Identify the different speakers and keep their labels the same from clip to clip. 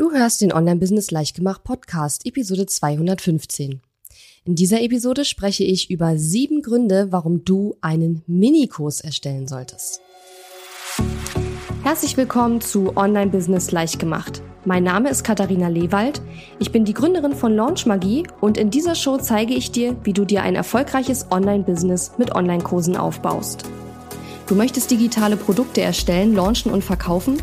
Speaker 1: Du hörst den Online-Business Leichtgemacht Podcast, Episode 215. In dieser Episode spreche ich über sieben Gründe, warum du einen Minikurs erstellen solltest. Herzlich willkommen zu Online-Business Leichtgemacht. Mein Name ist Katharina Lewald. Ich bin die Gründerin von Launch Magie und in dieser Show zeige ich dir, wie du dir ein erfolgreiches Online-Business mit Online-Kursen aufbaust. Du möchtest digitale Produkte erstellen, launchen und verkaufen?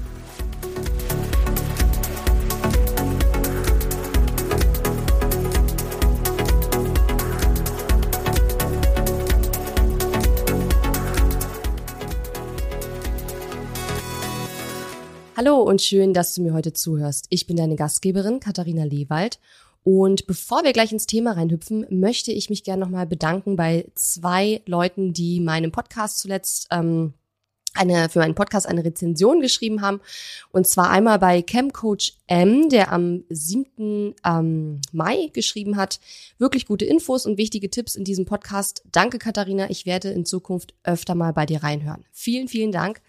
Speaker 1: Hallo und schön, dass du mir heute zuhörst. Ich bin deine Gastgeberin Katharina Lewald und bevor wir gleich ins Thema reinhüpfen, möchte ich mich gerne nochmal bedanken bei zwei Leuten, die meinem Podcast zuletzt ähm, eine, für meinen Podcast eine Rezension geschrieben haben. Und zwar einmal bei Chemcoach M, der am 7. Ähm, Mai geschrieben hat. Wirklich gute Infos und wichtige Tipps in diesem Podcast. Danke, Katharina. Ich werde in Zukunft öfter mal bei dir reinhören. Vielen, vielen Dank.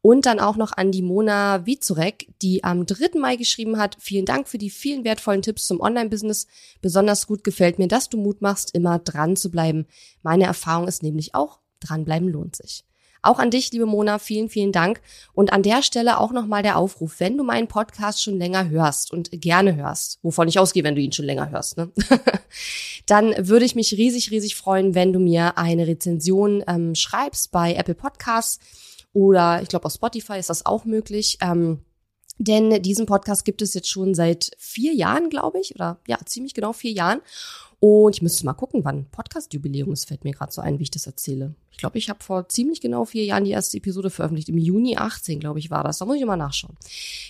Speaker 1: Und dann auch noch an die Mona Wizurek, die am 3. Mai geschrieben hat, vielen Dank für die vielen wertvollen Tipps zum Online-Business. Besonders gut gefällt mir, dass du Mut machst, immer dran zu bleiben. Meine Erfahrung ist nämlich auch, dranbleiben lohnt sich. Auch an dich, liebe Mona, vielen, vielen Dank. Und an der Stelle auch nochmal der Aufruf, wenn du meinen Podcast schon länger hörst und gerne hörst, wovon ich ausgehe, wenn du ihn schon länger hörst, ne? dann würde ich mich riesig, riesig freuen, wenn du mir eine Rezension ähm, schreibst bei Apple Podcasts oder ich glaube auf Spotify ist das auch möglich. Ähm, denn diesen Podcast gibt es jetzt schon seit vier Jahren, glaube ich, oder ja, ziemlich genau vier Jahren. Und ich müsste mal gucken, wann Podcast-Jubiläum ist, fällt mir gerade so ein, wie ich das erzähle. Ich glaube, ich habe vor ziemlich genau vier Jahren die erste Episode veröffentlicht. Im Juni 18, glaube ich, war das. Da muss ich mal nachschauen.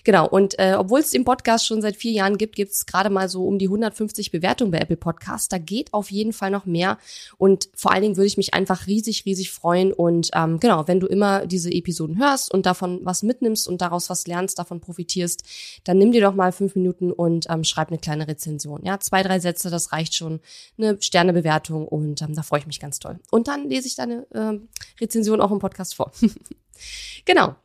Speaker 1: Genau. Und äh, obwohl es den Podcast schon seit vier Jahren gibt, gibt es gerade mal so um die 150 Bewertungen bei Apple Podcasts. Da geht auf jeden Fall noch mehr. Und vor allen Dingen würde ich mich einfach riesig, riesig freuen. Und ähm, genau, wenn du immer diese Episoden hörst und davon was mitnimmst und daraus was lernst, davon profitierst, dann nimm dir doch mal fünf Minuten und ähm, schreib eine kleine Rezension. Ja, zwei, drei Sätze, das reicht schon. Eine Sternebewertung und ähm, da freue ich mich ganz toll. Und dann lese ich deine äh, Rezension auch im Podcast vor. genau.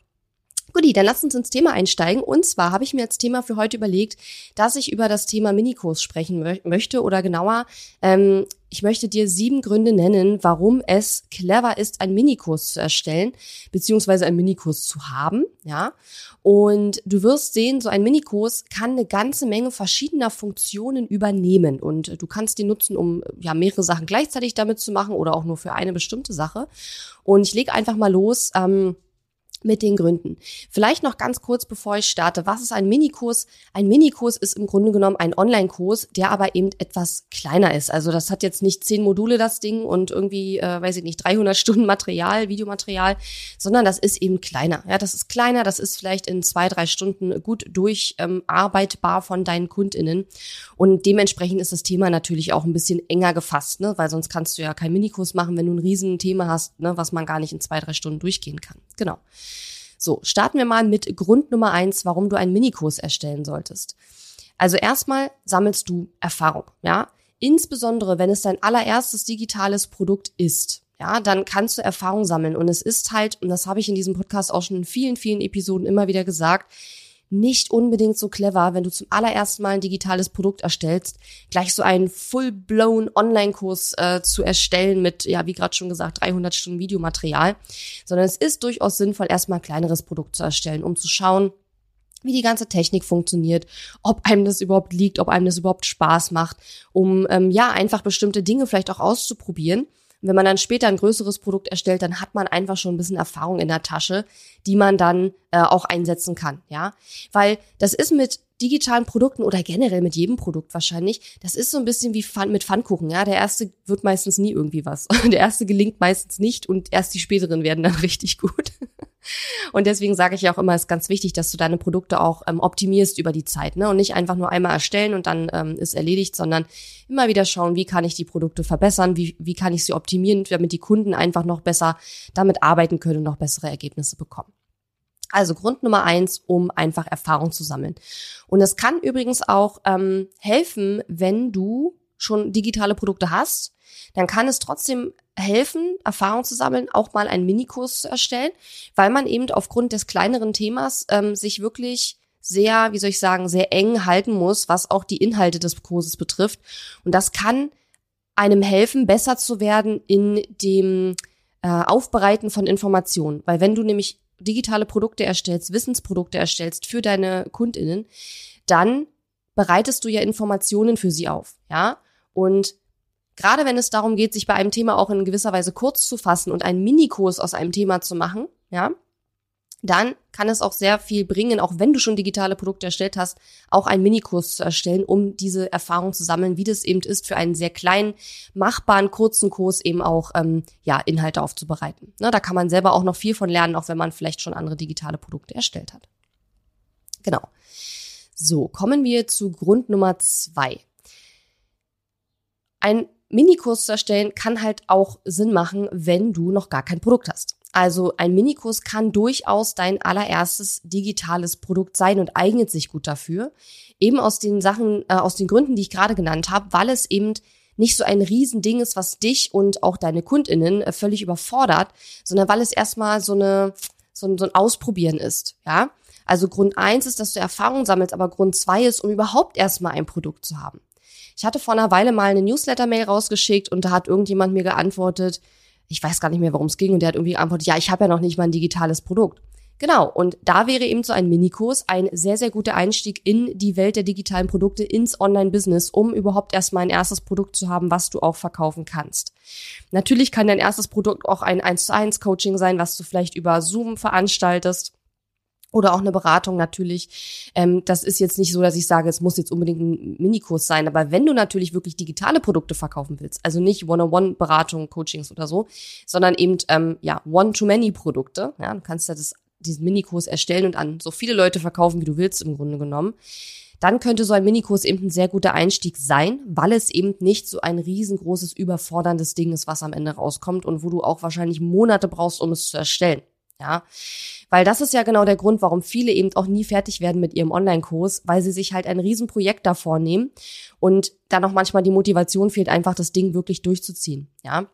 Speaker 1: Guti, dann lass uns ins Thema einsteigen. Und zwar habe ich mir als Thema für heute überlegt, dass ich über das Thema Minikurs sprechen mö möchte oder genauer, ähm, ich möchte dir sieben Gründe nennen, warum es clever ist, einen Minikurs zu erstellen, beziehungsweise einen Minikurs zu haben, ja. Und du wirst sehen, so ein Minikurs kann eine ganze Menge verschiedener Funktionen übernehmen und du kannst die nutzen, um ja mehrere Sachen gleichzeitig damit zu machen oder auch nur für eine bestimmte Sache. Und ich lege einfach mal los. Ähm, mit den Gründen. Vielleicht noch ganz kurz, bevor ich starte. Was ist ein Minikurs? Ein Minikurs ist im Grunde genommen ein Online-Kurs, der aber eben etwas kleiner ist. Also das hat jetzt nicht zehn Module, das Ding, und irgendwie, äh, weiß ich nicht, 300 Stunden Material, Videomaterial, sondern das ist eben kleiner. Ja, das ist kleiner, das ist vielleicht in zwei, drei Stunden gut durcharbeitbar ähm, von deinen KundInnen. Und dementsprechend ist das Thema natürlich auch ein bisschen enger gefasst, ne? weil sonst kannst du ja keinen Minikurs machen, wenn du ein riesen Thema hast, ne? was man gar nicht in zwei, drei Stunden durchgehen kann. Genau. So, starten wir mal mit Grund Nummer eins, warum du einen Minikurs erstellen solltest. Also erstmal sammelst du Erfahrung, ja. Insbesondere, wenn es dein allererstes digitales Produkt ist, ja, dann kannst du Erfahrung sammeln. Und es ist halt, und das habe ich in diesem Podcast auch schon in vielen, vielen Episoden immer wieder gesagt, nicht unbedingt so clever, wenn du zum allerersten Mal ein digitales Produkt erstellst, gleich so einen full-blown Online-Kurs äh, zu erstellen mit, ja, wie gerade schon gesagt, 300 Stunden Videomaterial, sondern es ist durchaus sinnvoll, erstmal ein kleineres Produkt zu erstellen, um zu schauen, wie die ganze Technik funktioniert, ob einem das überhaupt liegt, ob einem das überhaupt Spaß macht, um ähm, ja einfach bestimmte Dinge vielleicht auch auszuprobieren wenn man dann später ein größeres Produkt erstellt, dann hat man einfach schon ein bisschen Erfahrung in der Tasche, die man dann äh, auch einsetzen kann, ja. Weil das ist mit digitalen Produkten oder generell mit jedem Produkt wahrscheinlich, das ist so ein bisschen wie Pfann, mit Pfannkuchen, ja. Der erste wird meistens nie irgendwie was. Der erste gelingt meistens nicht und erst die späteren werden dann richtig gut. Und deswegen sage ich ja auch immer, es ist ganz wichtig, dass du deine Produkte auch ähm, optimierst über die Zeit, ne? Und nicht einfach nur einmal erstellen und dann ähm, ist erledigt, sondern immer wieder schauen, wie kann ich die Produkte verbessern, wie, wie kann ich sie optimieren, damit die Kunden einfach noch besser damit arbeiten können und noch bessere Ergebnisse bekommen. Also Grund Nummer eins, um einfach Erfahrung zu sammeln. Und es kann übrigens auch ähm, helfen, wenn du schon digitale Produkte hast, dann kann es trotzdem helfen, Erfahrung zu sammeln, auch mal einen Minikurs zu erstellen, weil man eben aufgrund des kleineren Themas ähm, sich wirklich sehr, wie soll ich sagen, sehr eng halten muss, was auch die Inhalte des Kurses betrifft. Und das kann einem helfen, besser zu werden in dem äh, Aufbereiten von Informationen. Weil wenn du nämlich digitale Produkte erstellst, Wissensprodukte erstellst für deine KundInnen, dann bereitest du ja Informationen für sie auf, ja? Und gerade wenn es darum geht, sich bei einem Thema auch in gewisser Weise kurz zu fassen und einen Minikurs aus einem Thema zu machen, ja, dann kann es auch sehr viel bringen, auch wenn du schon digitale Produkte erstellt hast, auch einen Minikurs zu erstellen, um diese Erfahrung zu sammeln, wie das eben ist, für einen sehr kleinen, machbaren, kurzen Kurs eben auch ähm, ja Inhalte aufzubereiten. Ne, da kann man selber auch noch viel von lernen, auch wenn man vielleicht schon andere digitale Produkte erstellt hat. Genau. So, kommen wir zu Grund Nummer zwei. Ein Minikurs zu erstellen kann halt auch Sinn machen, wenn du noch gar kein Produkt hast. Also ein Minikurs kann durchaus dein allererstes digitales Produkt sein und eignet sich gut dafür. Eben aus den Sachen, äh, aus den Gründen, die ich gerade genannt habe, weil es eben nicht so ein Riesending ist, was dich und auch deine KundInnen äh, völlig überfordert, sondern weil es erstmal so eine, so ein, so ein Ausprobieren ist, ja. Also Grund eins ist, dass du Erfahrung sammelst, aber Grund zwei ist, um überhaupt erstmal ein Produkt zu haben. Ich hatte vor einer Weile mal eine Newsletter-Mail rausgeschickt und da hat irgendjemand mir geantwortet, ich weiß gar nicht mehr, worum es ging, und der hat irgendwie geantwortet, ja, ich habe ja noch nicht mal ein digitales Produkt. Genau, und da wäre eben so ein Minikurs ein sehr, sehr guter Einstieg in die Welt der digitalen Produkte, ins Online-Business, um überhaupt erstmal ein erstes Produkt zu haben, was du auch verkaufen kannst. Natürlich kann dein erstes Produkt auch ein 1 zu 1 Coaching sein, was du vielleicht über Zoom veranstaltest oder auch eine Beratung natürlich. Ähm, das ist jetzt nicht so, dass ich sage, es muss jetzt unbedingt ein Minikurs sein. Aber wenn du natürlich wirklich digitale Produkte verkaufen willst, also nicht One-on-One-Beratung, Coachings oder so, sondern eben ähm, ja One-to-Many-Produkte, ja, du kannst ja das, diesen Minikurs erstellen und an so viele Leute verkaufen, wie du willst, im Grunde genommen. Dann könnte so ein Minikurs eben ein sehr guter Einstieg sein, weil es eben nicht so ein riesengroßes, überforderndes Ding ist, was am Ende rauskommt und wo du auch wahrscheinlich Monate brauchst, um es zu erstellen. Ja, weil das ist ja genau der Grund, warum viele eben auch nie fertig werden mit ihrem Online-Kurs, weil sie sich halt ein Riesenprojekt davor nehmen und dann auch manchmal die Motivation fehlt, einfach das Ding wirklich durchzuziehen. Ja.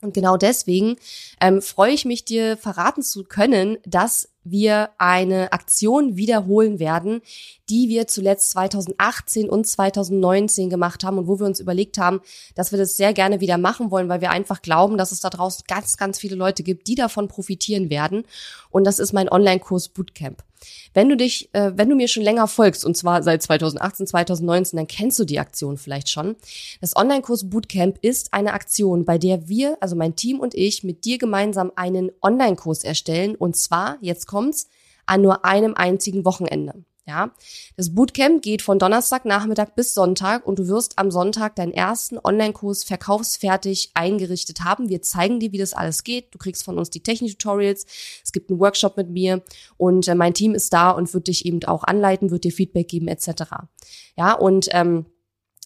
Speaker 1: Und genau deswegen ähm, freue ich mich, dir verraten zu können, dass wir eine Aktion wiederholen werden, die wir zuletzt 2018 und 2019 gemacht haben und wo wir uns überlegt haben, dass wir das sehr gerne wieder machen wollen, weil wir einfach glauben, dass es da draußen ganz, ganz viele Leute gibt, die davon profitieren werden. Und das ist mein Online-Kurs Bootcamp. Wenn du dich, äh, wenn du mir schon länger folgst, und zwar seit 2018, 2019, dann kennst du die Aktion vielleicht schon. Das Online-Kurs Bootcamp ist eine Aktion, bei der wir, also mein Team und ich, mit dir gemeinsam einen Online-Kurs erstellen. Und zwar, jetzt kommt's, an nur einem einzigen Wochenende. Ja, das Bootcamp geht von Donnerstagnachmittag bis Sonntag und du wirst am Sonntag deinen ersten Online-Kurs verkaufsfertig eingerichtet haben. Wir zeigen dir, wie das alles geht. Du kriegst von uns die Technik-Tutorials. Es gibt einen Workshop mit mir und äh, mein Team ist da und wird dich eben auch anleiten, wird dir Feedback geben etc. Ja, und ähm,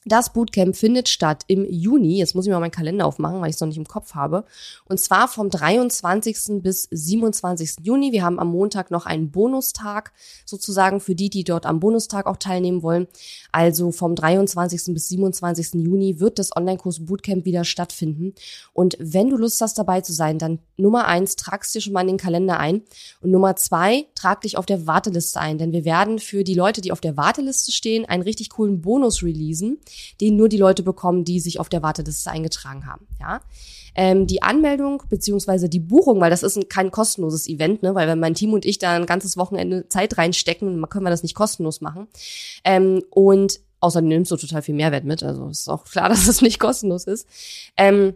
Speaker 1: das Bootcamp findet statt im Juni. Jetzt muss ich mal meinen Kalender aufmachen, weil ich es noch nicht im Kopf habe. Und zwar vom 23. bis 27. Juni. Wir haben am Montag noch einen Bonustag sozusagen für die, die dort am Bonustag auch teilnehmen wollen. Also vom 23. bis 27. Juni wird das Online-Kurs Bootcamp wieder stattfinden. Und wenn du Lust hast, dabei zu sein, dann Nummer eins, tragst dir schon mal in den Kalender ein. Und Nummer zwei, trag dich auf der Warteliste ein. Denn wir werden für die Leute, die auf der Warteliste stehen, einen richtig coolen Bonus releasen den nur die Leute bekommen, die sich auf der Warteliste eingetragen haben. Ja, ähm, die Anmeldung beziehungsweise die Buchung, weil das ist ein, kein kostenloses Event, ne? weil wenn mein Team und ich da ein ganzes Wochenende Zeit reinstecken, können wir das nicht kostenlos machen. Ähm, und außerdem nimmst du total viel Mehrwert mit, also ist auch klar, dass es nicht kostenlos ist. Ähm,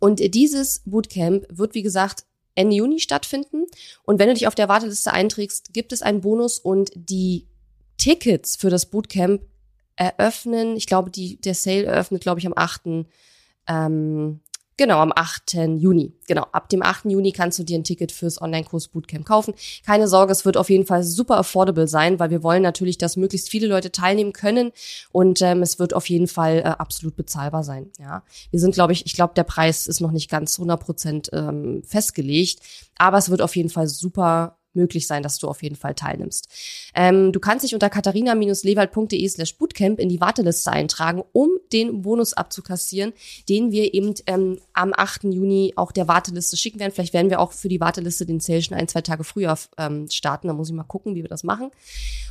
Speaker 1: und dieses Bootcamp wird, wie gesagt, Ende Juni stattfinden. Und wenn du dich auf der Warteliste einträgst, gibt es einen Bonus und die Tickets für das Bootcamp eröffnen. Ich glaube, die, der Sale eröffnet, glaube ich, am 8. Ähm, genau, am 8. Juni. Genau, ab dem 8. Juni kannst du dir ein Ticket fürs Online-Kurs Bootcamp kaufen. Keine Sorge, es wird auf jeden Fall super affordable sein, weil wir wollen natürlich, dass möglichst viele Leute teilnehmen können und ähm, es wird auf jeden Fall äh, absolut bezahlbar sein. Ja, wir sind, glaube ich, ich glaube, der Preis ist noch nicht ganz 100 Prozent ähm, festgelegt, aber es wird auf jeden Fall super möglich sein, dass du auf jeden Fall teilnimmst. Ähm, du kannst dich unter katharina-lewald.de slash bootcamp in die Warteliste eintragen, um den Bonus abzukassieren, den wir eben ähm, am 8. Juni auch der Warteliste schicken werden. Vielleicht werden wir auch für die Warteliste den Sale schon ein, zwei Tage früher ähm, starten. Da muss ich mal gucken, wie wir das machen.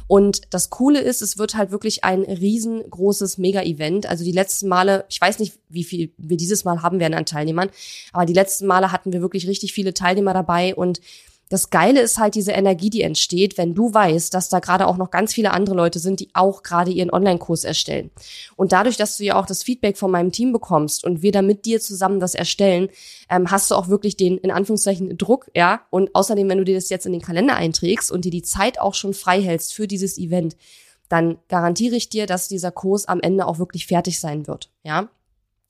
Speaker 1: Und das Coole ist, es wird halt wirklich ein riesengroßes Mega-Event. Also die letzten Male, ich weiß nicht, wie viel wir dieses Mal haben werden an Teilnehmern, aber die letzten Male hatten wir wirklich richtig viele Teilnehmer dabei und das Geile ist halt diese Energie, die entsteht, wenn du weißt, dass da gerade auch noch ganz viele andere Leute sind, die auch gerade ihren Online-Kurs erstellen. Und dadurch, dass du ja auch das Feedback von meinem Team bekommst und wir dann mit dir zusammen das erstellen, ähm, hast du auch wirklich den, in Anführungszeichen, Druck, ja. Und außerdem, wenn du dir das jetzt in den Kalender einträgst und dir die Zeit auch schon frei hältst für dieses Event, dann garantiere ich dir, dass dieser Kurs am Ende auch wirklich fertig sein wird, ja.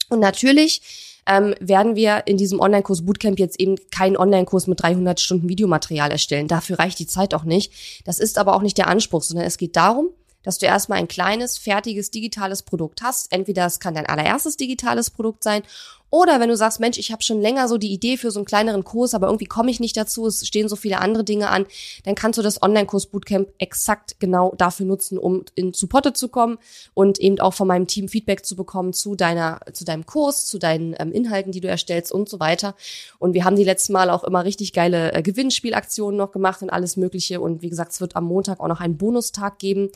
Speaker 1: Und natürlich ähm, werden wir in diesem Online-Kurs Bootcamp jetzt eben keinen Online-Kurs mit 300 Stunden Videomaterial erstellen. Dafür reicht die Zeit auch nicht. Das ist aber auch nicht der Anspruch, sondern es geht darum, dass du erstmal ein kleines, fertiges, digitales Produkt hast. Entweder es kann dein allererstes digitales Produkt sein oder wenn du sagst, Mensch, ich habe schon länger so die Idee für so einen kleineren Kurs, aber irgendwie komme ich nicht dazu, es stehen so viele andere Dinge an, dann kannst du das Online-Kurs Bootcamp exakt genau dafür nutzen, um in zu zu kommen und eben auch von meinem Team Feedback zu bekommen zu deiner, zu deinem Kurs, zu deinen ähm, Inhalten, die du erstellst und so weiter. Und wir haben die letzten Mal auch immer richtig geile äh, Gewinnspielaktionen noch gemacht und alles Mögliche. Und wie gesagt, es wird am Montag auch noch einen Bonustag geben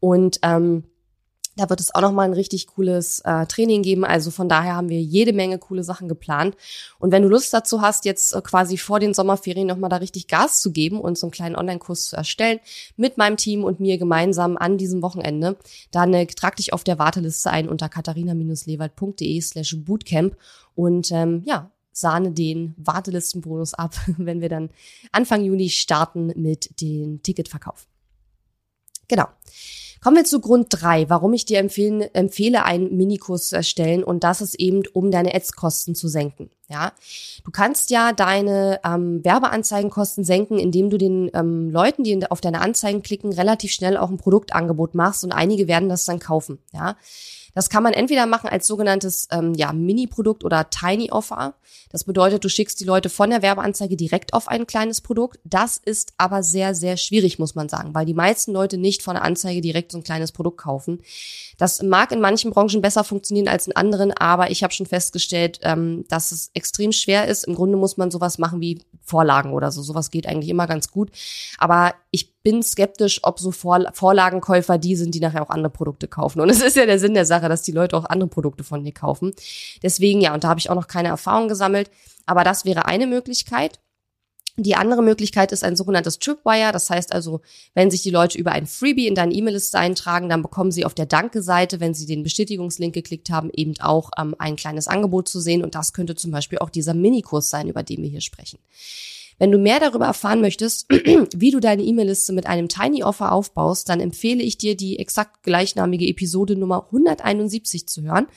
Speaker 1: und ähm, da wird es auch noch mal ein richtig cooles äh, Training geben. Also von daher haben wir jede Menge coole Sachen geplant. Und wenn du Lust dazu hast, jetzt äh, quasi vor den Sommerferien noch mal da richtig Gas zu geben und so einen kleinen Online-Kurs zu erstellen mit meinem Team und mir gemeinsam an diesem Wochenende, dann äh, trag dich auf der Warteliste ein unter katharina-lewald.de slash bootcamp und ähm, ja, sahne den Wartelistenbonus ab, wenn wir dann Anfang Juni starten mit dem Ticketverkauf. Genau. Kommen wir zu Grund drei, warum ich dir empfehlen, empfehle, einen Minikurs zu erstellen und das ist eben, um deine Ads-Kosten zu senken. Ja, du kannst ja deine ähm, Werbeanzeigenkosten senken, indem du den ähm, Leuten, die auf deine Anzeigen klicken, relativ schnell auch ein Produktangebot machst und einige werden das dann kaufen. Ja, das kann man entweder machen als sogenanntes ähm, ja, Mini-Produkt oder Tiny Offer. Das bedeutet, du schickst die Leute von der Werbeanzeige direkt auf ein kleines Produkt. Das ist aber sehr, sehr schwierig, muss man sagen, weil die meisten Leute nicht von der Anzeige direkt so ein kleines Produkt kaufen. Das mag in manchen Branchen besser funktionieren als in anderen, aber ich habe schon festgestellt, ähm, dass es extrem schwer ist. Im Grunde muss man sowas machen wie Vorlagen oder so. Sowas geht eigentlich immer ganz gut. Aber ich bin skeptisch, ob so Vorlagenkäufer die sind, die nachher auch andere Produkte kaufen. Und es ist ja der Sinn der Sache, dass die Leute auch andere Produkte von dir kaufen. Deswegen ja, und da habe ich auch noch keine Erfahrung gesammelt. Aber das wäre eine Möglichkeit. Die andere Möglichkeit ist ein sogenanntes Tripwire. Das heißt also, wenn sich die Leute über ein Freebie in deine E-Mail-Liste eintragen, dann bekommen sie auf der Danke-Seite, wenn sie den Bestätigungslink geklickt haben, eben auch ähm, ein kleines Angebot zu sehen. Und das könnte zum Beispiel auch dieser Minikurs sein, über den wir hier sprechen. Wenn du mehr darüber erfahren möchtest, wie du deine E-Mail-Liste mit einem Tiny Offer aufbaust, dann empfehle ich dir, die exakt gleichnamige Episode Nummer 171 zu hören.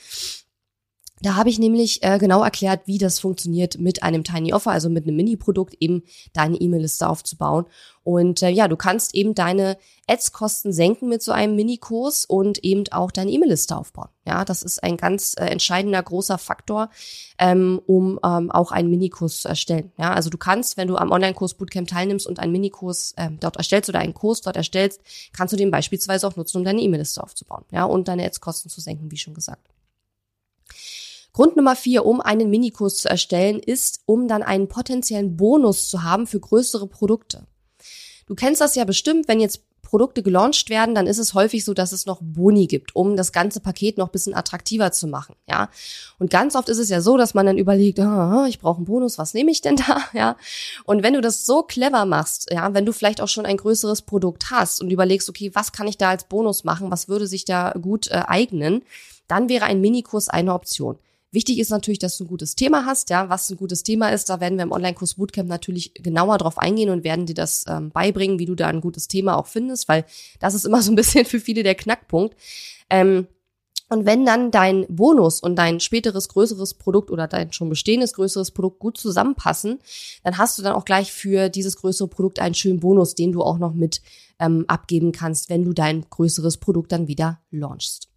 Speaker 1: Da habe ich nämlich äh, genau erklärt, wie das funktioniert mit einem Tiny Offer, also mit einem Mini-Produkt eben deine E-Mail-Liste aufzubauen. Und äh, ja, du kannst eben deine Ads-Kosten senken mit so einem Mini-Kurs und eben auch deine E-Mail-Liste aufbauen. Ja, das ist ein ganz äh, entscheidender großer Faktor, ähm, um ähm, auch einen Minikurs zu erstellen. Ja, also du kannst, wenn du am Online-Kurs Bootcamp teilnimmst und einen Minikurs äh, dort erstellst oder einen Kurs dort erstellst, kannst du den beispielsweise auch nutzen, um deine E-Mail-Liste aufzubauen. Ja, und deine Ads-Kosten zu senken, wie schon gesagt. Grund Nummer vier, um einen Minikurs zu erstellen, ist, um dann einen potenziellen Bonus zu haben für größere Produkte. Du kennst das ja bestimmt, wenn jetzt Produkte gelauncht werden, dann ist es häufig so, dass es noch Boni gibt, um das ganze Paket noch bisschen attraktiver zu machen, ja. Und ganz oft ist es ja so, dass man dann überlegt, oh, ich brauche einen Bonus, was nehme ich denn da, ja. Und wenn du das so clever machst, ja, wenn du vielleicht auch schon ein größeres Produkt hast und überlegst, okay, was kann ich da als Bonus machen, was würde sich da gut äh, eignen, dann wäre ein Minikurs eine Option. Wichtig ist natürlich, dass du ein gutes Thema hast. Ja, was ein gutes Thema ist, da werden wir im Online-Kurs Bootcamp natürlich genauer drauf eingehen und werden dir das ähm, beibringen, wie du da ein gutes Thema auch findest, weil das ist immer so ein bisschen für viele der Knackpunkt. Ähm, und wenn dann dein Bonus und dein späteres größeres Produkt oder dein schon bestehendes größeres Produkt gut zusammenpassen, dann hast du dann auch gleich für dieses größere Produkt einen schönen Bonus, den du auch noch mit ähm, abgeben kannst, wenn du dein größeres Produkt dann wieder launchst.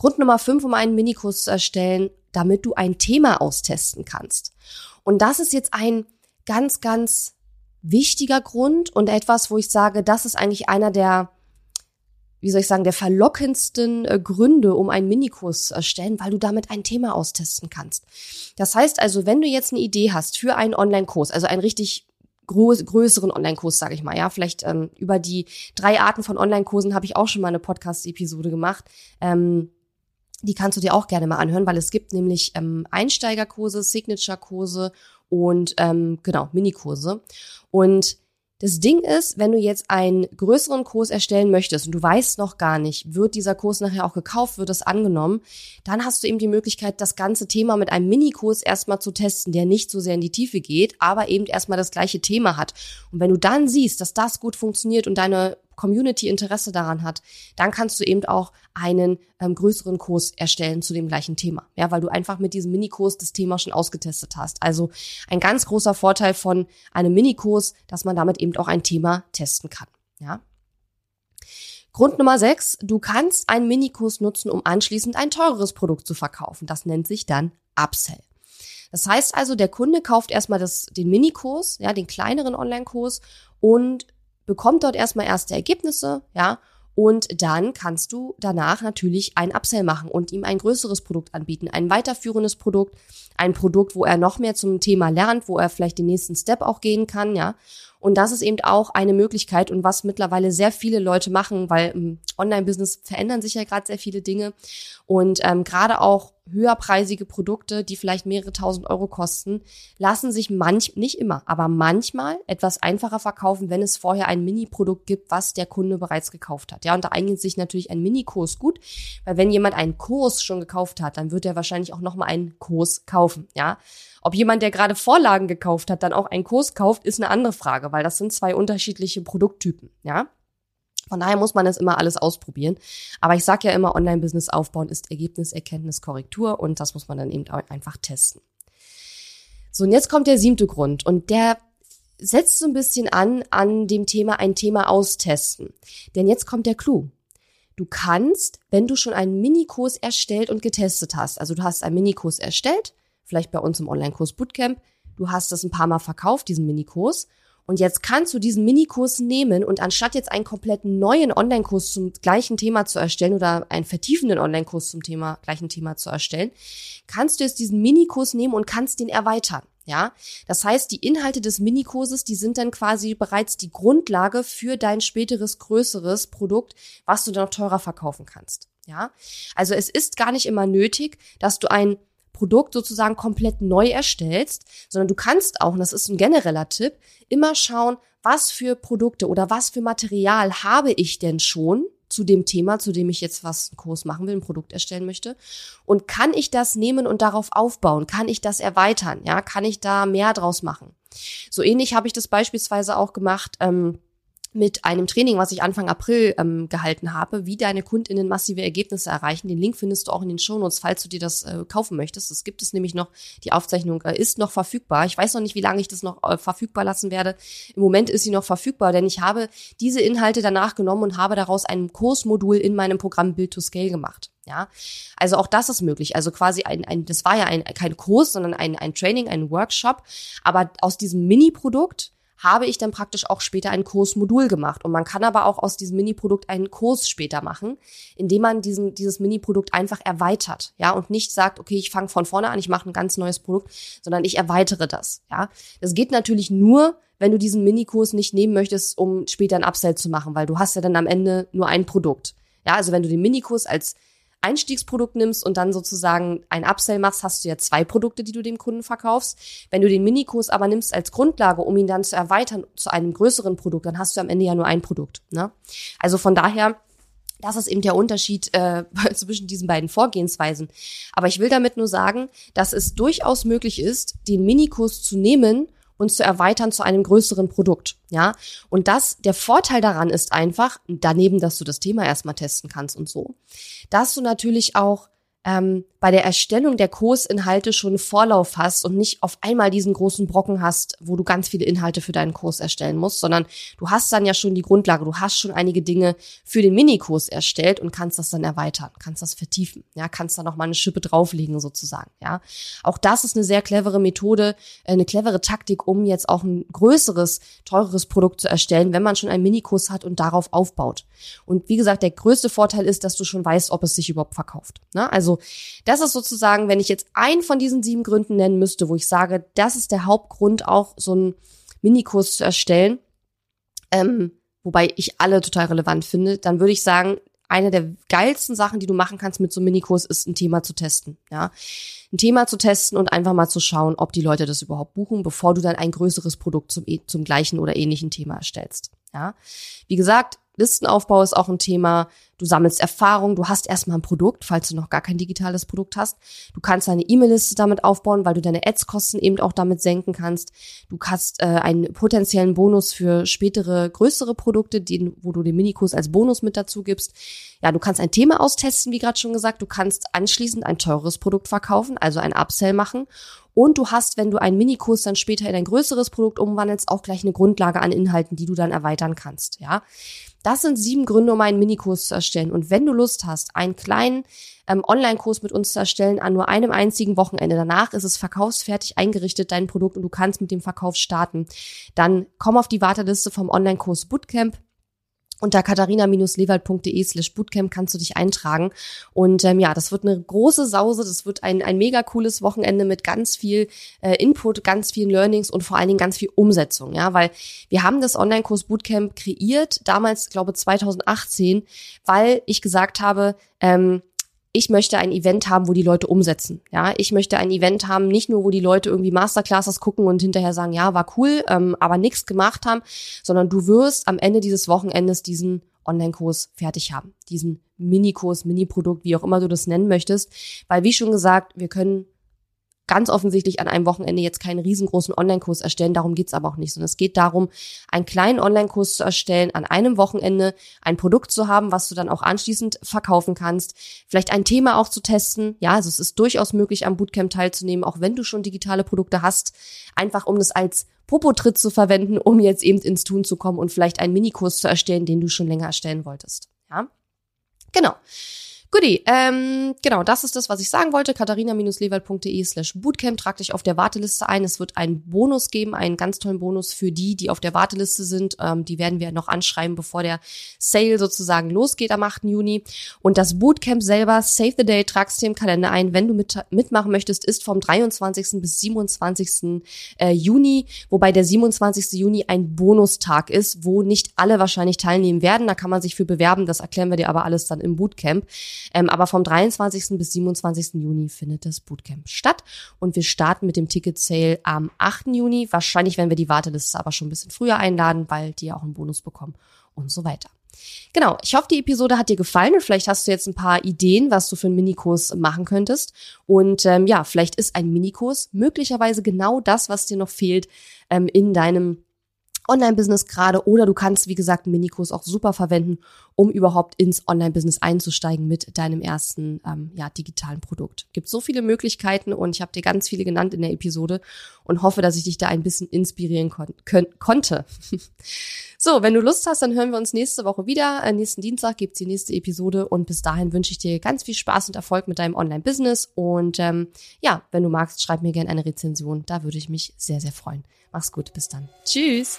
Speaker 1: Grund Nummer fünf, um einen Minikurs zu erstellen, damit du ein Thema austesten kannst. Und das ist jetzt ein ganz, ganz wichtiger Grund und etwas, wo ich sage, das ist eigentlich einer der, wie soll ich sagen, der verlockendsten äh, Gründe, um einen Minikurs erstellen, weil du damit ein Thema austesten kannst. Das heißt also, wenn du jetzt eine Idee hast für einen Online-Kurs, also einen richtig größeren Online-Kurs, sage ich mal, ja, vielleicht ähm, über die drei Arten von Online-Kursen habe ich auch schon mal eine Podcast-Episode gemacht. Ähm, die kannst du dir auch gerne mal anhören, weil es gibt nämlich ähm, Einsteigerkurse, Signature-Kurse und ähm, genau, Minikurse. Und das Ding ist, wenn du jetzt einen größeren Kurs erstellen möchtest und du weißt noch gar nicht, wird dieser Kurs nachher auch gekauft, wird es angenommen, dann hast du eben die Möglichkeit, das ganze Thema mit einem Minikurs erstmal zu testen, der nicht so sehr in die Tiefe geht, aber eben erstmal das gleiche Thema hat. Und wenn du dann siehst, dass das gut funktioniert und deine Community Interesse daran hat, dann kannst du eben auch einen ähm, größeren Kurs erstellen zu dem gleichen Thema. Ja, weil du einfach mit diesem Minikurs das Thema schon ausgetestet hast. Also ein ganz großer Vorteil von einem Minikurs, dass man damit eben auch ein Thema testen kann. Ja. Grund Nummer sechs, du kannst einen Minikurs nutzen, um anschließend ein teureres Produkt zu verkaufen. Das nennt sich dann Upsell. Das heißt also, der Kunde kauft erstmal das, den Minikurs, ja, den kleineren Online-Kurs und bekommt dort erstmal erste Ergebnisse, ja, und dann kannst du danach natürlich ein Upsell machen und ihm ein größeres Produkt anbieten, ein weiterführendes Produkt, ein Produkt, wo er noch mehr zum Thema lernt, wo er vielleicht den nächsten Step auch gehen kann, ja. Und das ist eben auch eine Möglichkeit und was mittlerweile sehr viele Leute machen, weil im Online-Business verändern sich ja gerade sehr viele Dinge und ähm, gerade auch höherpreisige Produkte, die vielleicht mehrere tausend Euro kosten, lassen sich manch, nicht immer, aber manchmal etwas einfacher verkaufen, wenn es vorher ein Mini-Produkt gibt, was der Kunde bereits gekauft hat. Ja, und da eignet sich natürlich ein Mini-Kurs gut, weil wenn jemand einen Kurs schon gekauft hat, dann wird er wahrscheinlich auch nochmal einen Kurs kaufen. Ja, ob jemand, der gerade Vorlagen gekauft hat, dann auch einen Kurs kauft, ist eine andere Frage, weil das sind zwei unterschiedliche Produkttypen, ja. Von daher muss man das immer alles ausprobieren. Aber ich sage ja immer, Online-Business aufbauen ist Ergebnis, Erkenntnis, Korrektur und das muss man dann eben einfach testen. So, und jetzt kommt der siebte Grund und der setzt so ein bisschen an an dem Thema ein Thema austesten. Denn jetzt kommt der Clou. Du kannst, wenn du schon einen Minikurs erstellt und getestet hast, also du hast einen Minikurs erstellt, vielleicht bei uns im Online-Kurs Bootcamp. Du hast das ein paar Mal verkauft, diesen Minikurs. Und jetzt kannst du diesen Minikurs nehmen und anstatt jetzt einen kompletten neuen Online-Kurs zum gleichen Thema zu erstellen oder einen vertiefenden Online-Kurs zum Thema, gleichen Thema zu erstellen, kannst du jetzt diesen Minikurs nehmen und kannst den erweitern. Ja, das heißt, die Inhalte des Minikurses, die sind dann quasi bereits die Grundlage für dein späteres größeres Produkt, was du dann noch teurer verkaufen kannst. Ja, also es ist gar nicht immer nötig, dass du ein Produkt sozusagen komplett neu erstellst, sondern du kannst auch, und das ist ein genereller Tipp, immer schauen, was für Produkte oder was für Material habe ich denn schon zu dem Thema, zu dem ich jetzt was einen Kurs machen will, ein Produkt erstellen möchte. Und kann ich das nehmen und darauf aufbauen? Kann ich das erweitern? Ja, kann ich da mehr draus machen? So ähnlich habe ich das beispielsweise auch gemacht. Ähm, mit einem Training, was ich Anfang April ähm, gehalten habe, wie deine KundInnen massive Ergebnisse erreichen. Den Link findest du auch in den Shownotes, falls du dir das äh, kaufen möchtest. Das gibt es nämlich noch. Die Aufzeichnung äh, ist noch verfügbar. Ich weiß noch nicht, wie lange ich das noch äh, verfügbar lassen werde. Im Moment ist sie noch verfügbar, denn ich habe diese Inhalte danach genommen und habe daraus ein Kursmodul in meinem Programm Build to Scale gemacht. Ja, also auch das ist möglich. Also quasi ein, ein das war ja ein, kein Kurs, sondern ein, ein Training, ein Workshop. Aber aus diesem Mini-Produkt habe ich dann praktisch auch später ein Kursmodul gemacht. Und man kann aber auch aus diesem Mini-Produkt einen Kurs später machen, indem man diesen, dieses Mini-Produkt einfach erweitert, ja, und nicht sagt, okay, ich fange von vorne an, ich mache ein ganz neues Produkt, sondern ich erweitere das, ja. Das geht natürlich nur, wenn du diesen Minikurs nicht nehmen möchtest, um später ein Upsell zu machen, weil du hast ja dann am Ende nur ein Produkt. Ja, also wenn du den Minikurs als Einstiegsprodukt nimmst und dann sozusagen ein Upsell machst, hast du ja zwei Produkte, die du dem Kunden verkaufst. Wenn du den Minikurs aber nimmst als Grundlage, um ihn dann zu erweitern zu einem größeren Produkt, dann hast du am Ende ja nur ein Produkt. Ne? Also von daher, das ist eben der Unterschied äh, zwischen diesen beiden Vorgehensweisen. Aber ich will damit nur sagen, dass es durchaus möglich ist, den Minikurs zu nehmen und zu erweitern zu einem größeren Produkt. Ja, und das, der Vorteil daran ist einfach, daneben, dass du das Thema erstmal testen kannst und so, dass du natürlich auch ähm, bei der Erstellung der Kursinhalte schon Vorlauf hast und nicht auf einmal diesen großen Brocken hast, wo du ganz viele Inhalte für deinen Kurs erstellen musst, sondern du hast dann ja schon die Grundlage, du hast schon einige Dinge für den Minikurs erstellt und kannst das dann erweitern, kannst das vertiefen, ja, kannst da noch mal eine Schippe drauflegen sozusagen, ja. Auch das ist eine sehr clevere Methode, äh, eine clevere Taktik, um jetzt auch ein größeres, teureres Produkt zu erstellen, wenn man schon einen Minikurs hat und darauf aufbaut. Und wie gesagt, der größte Vorteil ist, dass du schon weißt, ob es sich überhaupt verkauft. Ne? Also das ist sozusagen, wenn ich jetzt einen von diesen sieben Gründen nennen müsste, wo ich sage, das ist der Hauptgrund, auch so einen Minikurs zu erstellen, ähm, wobei ich alle total relevant finde, dann würde ich sagen, eine der geilsten Sachen, die du machen kannst mit so einem Minikurs, ist ein Thema zu testen. Ja, ein Thema zu testen und einfach mal zu schauen, ob die Leute das überhaupt buchen, bevor du dann ein größeres Produkt zum, zum gleichen oder ähnlichen Thema erstellst. Ja, wie gesagt, Listenaufbau ist auch ein Thema. Du sammelst Erfahrung, du hast erstmal ein Produkt, falls du noch gar kein digitales Produkt hast. Du kannst deine E-Mail-Liste damit aufbauen, weil du deine Ads-Kosten eben auch damit senken kannst. Du hast äh, einen potenziellen Bonus für spätere, größere Produkte, die, wo du den Minikurs als Bonus mit dazu gibst. Ja, du kannst ein Thema austesten, wie gerade schon gesagt. Du kannst anschließend ein teures Produkt verkaufen, also ein Upsell machen. Und du hast, wenn du einen Minikurs dann später in ein größeres Produkt umwandelst, auch gleich eine Grundlage an Inhalten, die du dann erweitern kannst. Ja, das sind sieben Gründe, um einen Minikurs zu erstellen. Und wenn du Lust hast, einen kleinen ähm, Online-Kurs mit uns zu erstellen an nur einem einzigen Wochenende, danach ist es verkaufsfertig eingerichtet, dein Produkt, und du kannst mit dem Verkauf starten, dann komm auf die Warteliste vom Online-Kurs Bootcamp. Unter katharina-lewald.de slash bootcamp kannst du dich eintragen. Und ähm, ja, das wird eine große Sause, das wird ein, ein mega cooles Wochenende mit ganz viel äh, Input, ganz vielen Learnings und vor allen Dingen ganz viel Umsetzung. Ja, weil wir haben das Online-Kurs Bootcamp kreiert, damals, glaube 2018, weil ich gesagt habe, ähm, ich möchte ein Event haben, wo die Leute umsetzen. Ja, ich möchte ein Event haben, nicht nur, wo die Leute irgendwie Masterclasses gucken und hinterher sagen, ja, war cool, ähm, aber nichts gemacht haben, sondern du wirst am Ende dieses Wochenendes diesen Online-Kurs fertig haben. Diesen Minikurs, Mini-Produkt, wie auch immer du das nennen möchtest. Weil, wie schon gesagt, wir können ganz offensichtlich an einem Wochenende jetzt keinen riesengroßen Online-Kurs erstellen. Darum geht's aber auch nicht, sondern es geht darum, einen kleinen Online-Kurs zu erstellen, an einem Wochenende ein Produkt zu haben, was du dann auch anschließend verkaufen kannst. Vielleicht ein Thema auch zu testen. Ja, also es ist durchaus möglich, am Bootcamp teilzunehmen, auch wenn du schon digitale Produkte hast. Einfach um das als Popotritt zu verwenden, um jetzt eben ins Tun zu kommen und vielleicht einen Minikurs zu erstellen, den du schon länger erstellen wolltest. Ja, genau. Guti, ähm, genau, das ist das, was ich sagen wollte. katharina-lewald.de slash bootcamp. Trag dich auf der Warteliste ein. Es wird einen Bonus geben, einen ganz tollen Bonus für die, die auf der Warteliste sind. Ähm, die werden wir noch anschreiben, bevor der Sale sozusagen losgeht am 8. Juni. Und das Bootcamp selber, Save the Day, tragst dir im Kalender ein. Wenn du mit, mitmachen möchtest, ist vom 23. bis 27. Äh, Juni, wobei der 27. Juni ein Bonustag ist, wo nicht alle wahrscheinlich teilnehmen werden. Da kann man sich für bewerben. Das erklären wir dir aber alles dann im Bootcamp. Ähm, aber vom 23. bis 27. Juni findet das Bootcamp statt und wir starten mit dem Ticket Sale am 8. Juni. Wahrscheinlich werden wir die Warteliste aber schon ein bisschen früher einladen, weil die ja auch einen Bonus bekommen und so weiter. Genau, ich hoffe, die Episode hat dir gefallen und vielleicht hast du jetzt ein paar Ideen, was du für einen Minikurs machen könntest. Und ähm, ja, vielleicht ist ein Minikurs möglicherweise genau das, was dir noch fehlt ähm, in deinem Online-Business gerade oder du kannst, wie gesagt, einen Minikurs auch super verwenden, um überhaupt ins Online-Business einzusteigen mit deinem ersten ähm, ja, digitalen Produkt. Gibt so viele Möglichkeiten und ich habe dir ganz viele genannt in der Episode und hoffe, dass ich dich da ein bisschen inspirieren kon konnte. so, wenn du Lust hast, dann hören wir uns nächste Woche wieder. Äh, nächsten Dienstag gibt's die nächste Episode und bis dahin wünsche ich dir ganz viel Spaß und Erfolg mit deinem Online-Business und ähm, ja, wenn du magst, schreib mir gerne eine Rezension. Da würde ich mich sehr, sehr freuen. Mach's gut, bis dann. Tschüss.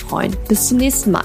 Speaker 1: freuen. Bis zum nächsten Mal.